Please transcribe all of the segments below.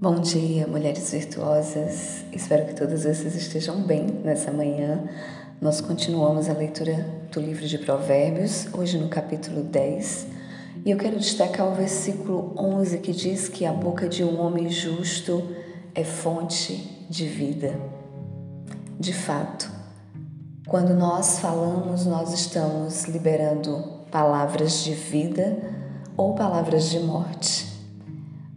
Bom dia, mulheres virtuosas. Espero que todas vocês estejam bem nessa manhã. Nós continuamos a leitura do livro de Provérbios, hoje no capítulo 10. E eu quero destacar o versículo 11 que diz que a boca de um homem justo é fonte de vida. De fato, quando nós falamos, nós estamos liberando palavras de vida ou palavras de morte.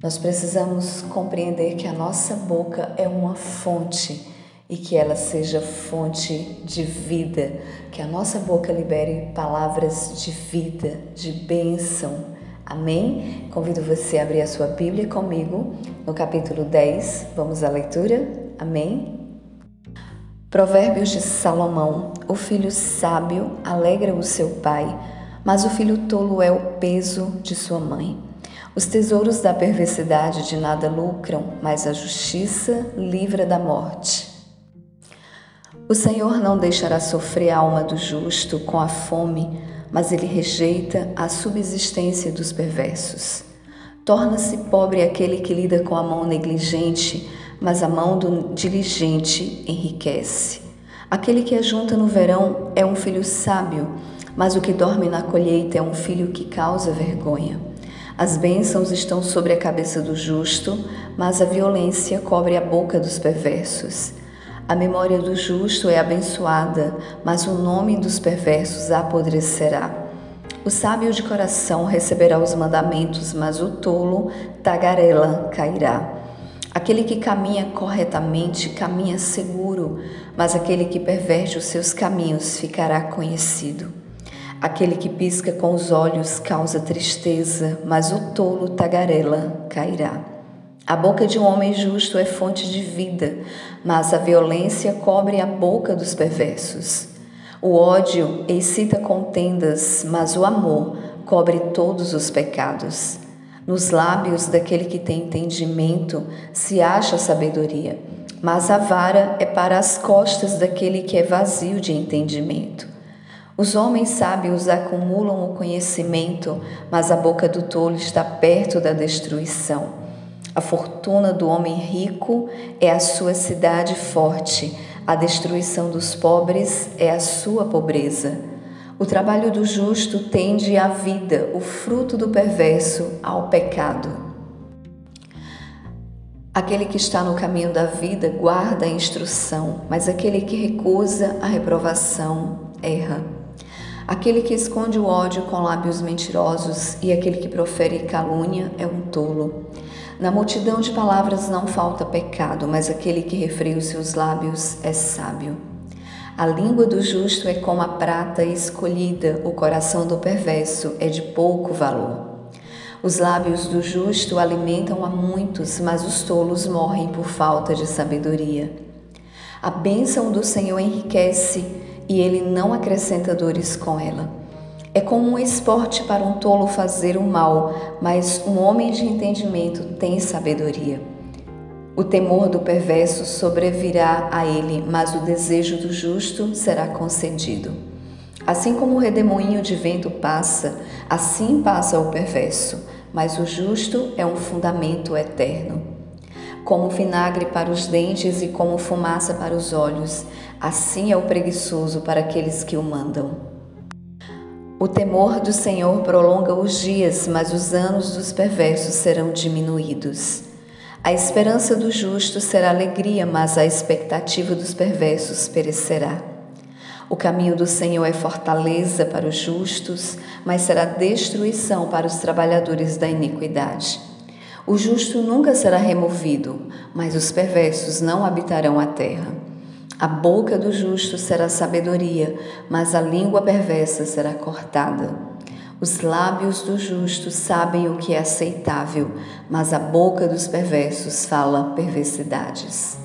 Nós precisamos compreender que a nossa boca é uma fonte e que ela seja fonte de vida, que a nossa boca libere palavras de vida, de bênção. Amém? Convido você a abrir a sua Bíblia comigo no capítulo 10. Vamos à leitura? Amém? Provérbios de Salomão: O filho sábio alegra o seu pai, mas o filho tolo é o peso de sua mãe. Os tesouros da perversidade de nada lucram, mas a justiça livra da morte. O Senhor não deixará sofrer a alma do justo com a fome, mas ele rejeita a subsistência dos perversos. Torna-se pobre aquele que lida com a mão negligente, mas a mão do diligente enriquece. Aquele que ajunta no verão é um filho sábio, mas o que dorme na colheita é um filho que causa vergonha. As bênçãos estão sobre a cabeça do justo, mas a violência cobre a boca dos perversos. A memória do justo é abençoada, mas o nome dos perversos apodrecerá. O sábio de coração receberá os mandamentos, mas o tolo tagarela cairá. Aquele que caminha corretamente caminha seguro, mas aquele que perverte os seus caminhos ficará conhecido. Aquele que pisca com os olhos causa tristeza, mas o tolo tagarela cairá. A boca de um homem justo é fonte de vida, mas a violência cobre a boca dos perversos. O ódio excita contendas, mas o amor cobre todos os pecados. Nos lábios daquele que tem entendimento se acha sabedoria, mas a vara é para as costas daquele que é vazio de entendimento. Os homens sábios acumulam o conhecimento, mas a boca do tolo está perto da destruição. A fortuna do homem rico é a sua cidade forte, a destruição dos pobres é a sua pobreza. O trabalho do justo tende à vida, o fruto do perverso ao pecado. Aquele que está no caminho da vida guarda a instrução, mas aquele que recusa a reprovação erra. Aquele que esconde o ódio com lábios mentirosos e aquele que profere calúnia é um tolo. Na multidão de palavras não falta pecado, mas aquele que refreia os seus lábios é sábio. A língua do justo é como a prata escolhida, o coração do perverso é de pouco valor. Os lábios do justo alimentam a muitos, mas os tolos morrem por falta de sabedoria. A bênção do Senhor enriquece e ele não acrescenta dores com ela. É como um esporte para um tolo fazer o mal, mas um homem de entendimento tem sabedoria. O temor do perverso sobrevirá a ele, mas o desejo do justo será concedido. Assim como o redemoinho de vento passa, assim passa o perverso, mas o justo é um fundamento eterno como vinagre para os dentes e como fumaça para os olhos, assim é o preguiçoso para aqueles que o mandam. O temor do Senhor prolonga os dias, mas os anos dos perversos serão diminuídos. A esperança do justo será alegria, mas a expectativa dos perversos perecerá. O caminho do Senhor é fortaleza para os justos, mas será destruição para os trabalhadores da iniquidade. O justo nunca será removido, mas os perversos não habitarão a terra. A boca do justo será sabedoria, mas a língua perversa será cortada. Os lábios do justo sabem o que é aceitável, mas a boca dos perversos fala perversidades.